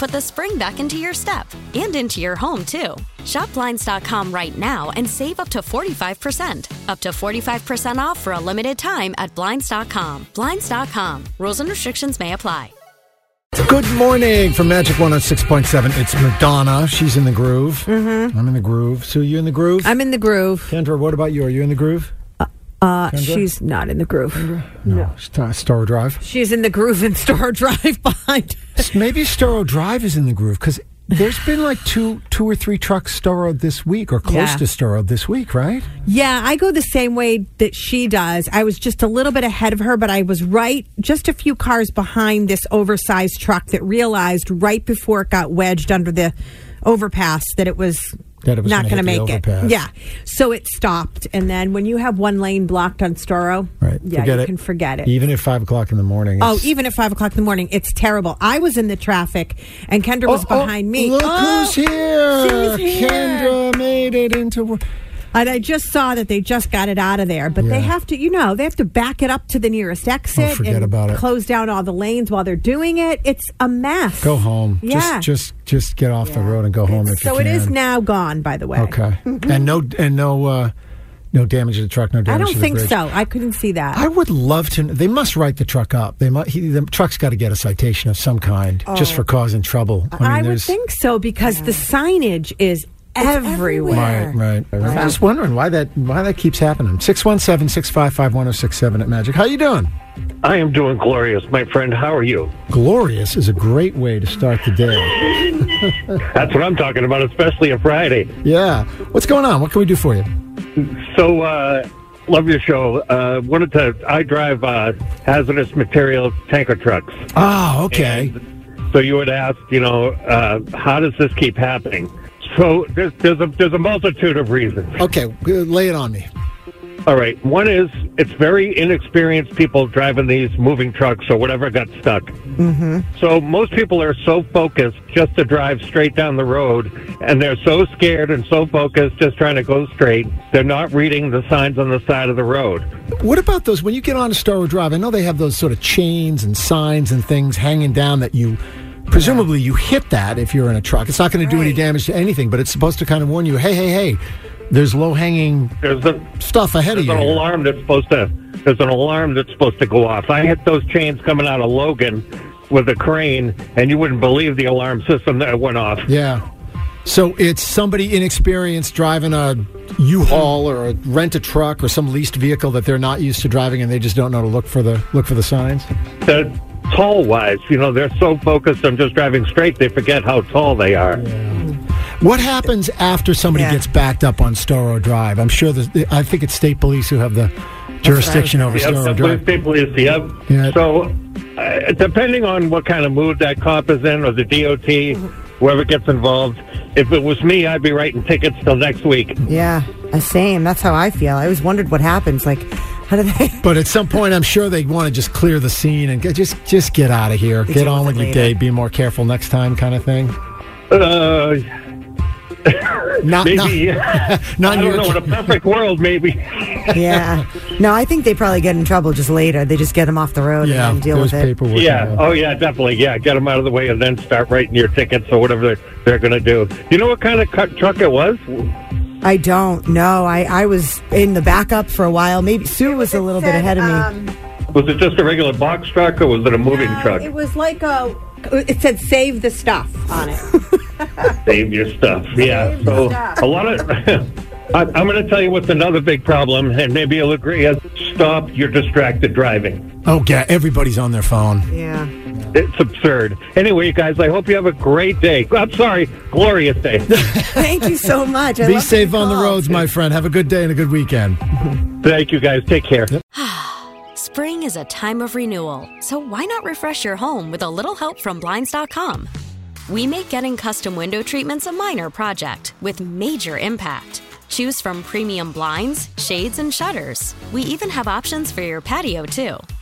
put the spring back into your step and into your home, too. Shop Blinds.com right now and save up to 45%. Up to 45% off for a limited time at Blinds.com. Blinds.com. Rules and restrictions may apply. Good morning from Magic 106.7. It's Madonna. She's in the groove. Mm-hmm. I'm in the groove. So you in the groove? I'm in the groove. Kendra, what about you? Are you in the groove? Uh, she's not in the groove. No. Star, Storrow Drive. She's in the groove in Storrow Drive behind. Maybe Storrow Drive is in the groove because there's been like two, two or three trucks Storrow this week or close Yeah. to Storrow this week, right? Yeah, I go the same way that she does. I was just a little bit ahead of her, but I was right just a few cars behind this oversized truck that realized right before it got wedged under the overpass that it was That it was not gonna going to make it. Yeah. So it stopped. And then when you have one lane blocked on Storrow, Right. yeah, Forget you it. can forget it. Even at five o'clock in the morning. Oh, even at five o'clock in the morning, it's terrible. I was in the traffic, and Kendra was Oh, oh, behind me. Look Oh, who's here. here. Kendra made it into work. And I just saw that they just got it out of there, but Yeah. they have to, you know, they have to back it up to the nearest exit Oh, forget and about it. close down all the lanes while they're doing it. It's a mess. Go home. Yeah. Just, just, just get off the road and go home if so it is now gone, by the way. Okay. and no, and no, uh, no damage to the truck. No damage. I don't think bridge. so. I couldn't see that. I would love to. They must write the truck up. They must. He, the truck's got to get a citation of some kind just for causing trouble. I mean, Oh. I would think so because the signage is everywhere. Right, right. I'm just wondering why that why that keeps happening. 617-655-1067 at Magic. How you doing? I am doing glorious, my friend. How are you? Glorious is a great way to start the day. That's what I'm talking about, especially a Friday. Yeah. What's going on? What can we do for you? So, uh, love your show. Uh, wanted to. I drive uh, hazardous material tanker trucks. Oh, okay. So you would ask, you know, uh, how does this keep happening? So there's there's a there's a multitude of reasons. Okay, lay it on me. All right. One is it's very inexperienced people driving these moving trucks or whatever got stuck. Mm-hmm. So most people are so focused just to drive straight down the road, and they're so scared and so focused just trying to go straight. They're not reading the signs on the side of the road. What about those when you get on a Storrow Drive? I know they have those sort of chains and signs and things hanging down that you presumably you hit that if you're in a truck. It's not going to do any damage to anything, but it's supposed to kind of warn you, hey, hey, hey, there's low hanging stuff ahead of there's you. an alarm that's supposed to there's an alarm that's supposed to go off. I hit those chains coming out of Logan with a crane, and you wouldn't believe the alarm system that went off. Yeah. So it's somebody inexperienced driving a U-Haul or a rent a truck or some leased vehicle that they're not used to driving and they just don't know to look for the look for the signs. Tall wise, you know, they're so focused on just driving straight, they forget how tall they are. What happens after somebody Yeah. gets backed up on Storrow Drive? I'm sure the I think it's state police who have the jurisdiction over Yep, Storrow the Drive. state police, yep. Yeah. So, uh, depending on what kind of mood that cop is in, or the DOT, whoever gets involved, if it was me, I'd be writing tickets till next week. Yeah, same. That's how I feel. I always wondered what happens. Like, how do they? But at some point, I'm sure they want to just clear the scene and get, just just get out of here. Get on with with your later. day. Be more careful next time, kind of thing. Uh, Not- maybe. not I in don't know. In a perfect world, maybe. Yeah. No, I think they probably get in trouble just later. They just get them off the road yeah, and deal with it. paperwork. Yeah. involved. Oh, yeah. Definitely. Yeah. Get them out of the way and then start writing your tickets or whatever they're, they're going to do. You know what kind of cu- truck it was? I don't know. I, I was in the backup for a while. Maybe Sue was a little bit ahead of me. Um, Was it just a regular box truck or was it a moving truck? It was like a. It said "Save the stuff" on it. Save your stuff. Yeah. Save So stuff. a lot of. I, I'm going to tell you what's another big problem, and maybe you'll agree. Stop your distracted driving. Oh, yeah. Everybody's on their phone. Yeah. It's absurd. Anyway, you guys, I hope you have a great day. I'm sorry, glorious day. Thank you so much. I Be safe you on the roads, my friend. Have a good day and a good weekend. Thank you, guys. Take care. Spring is a time of renewal, so why not refresh your home with a little help from Blinds.com? We make getting custom window treatments a minor project with major impact. Choose from premium blinds, shades, and shutters. We even have options for your patio, too.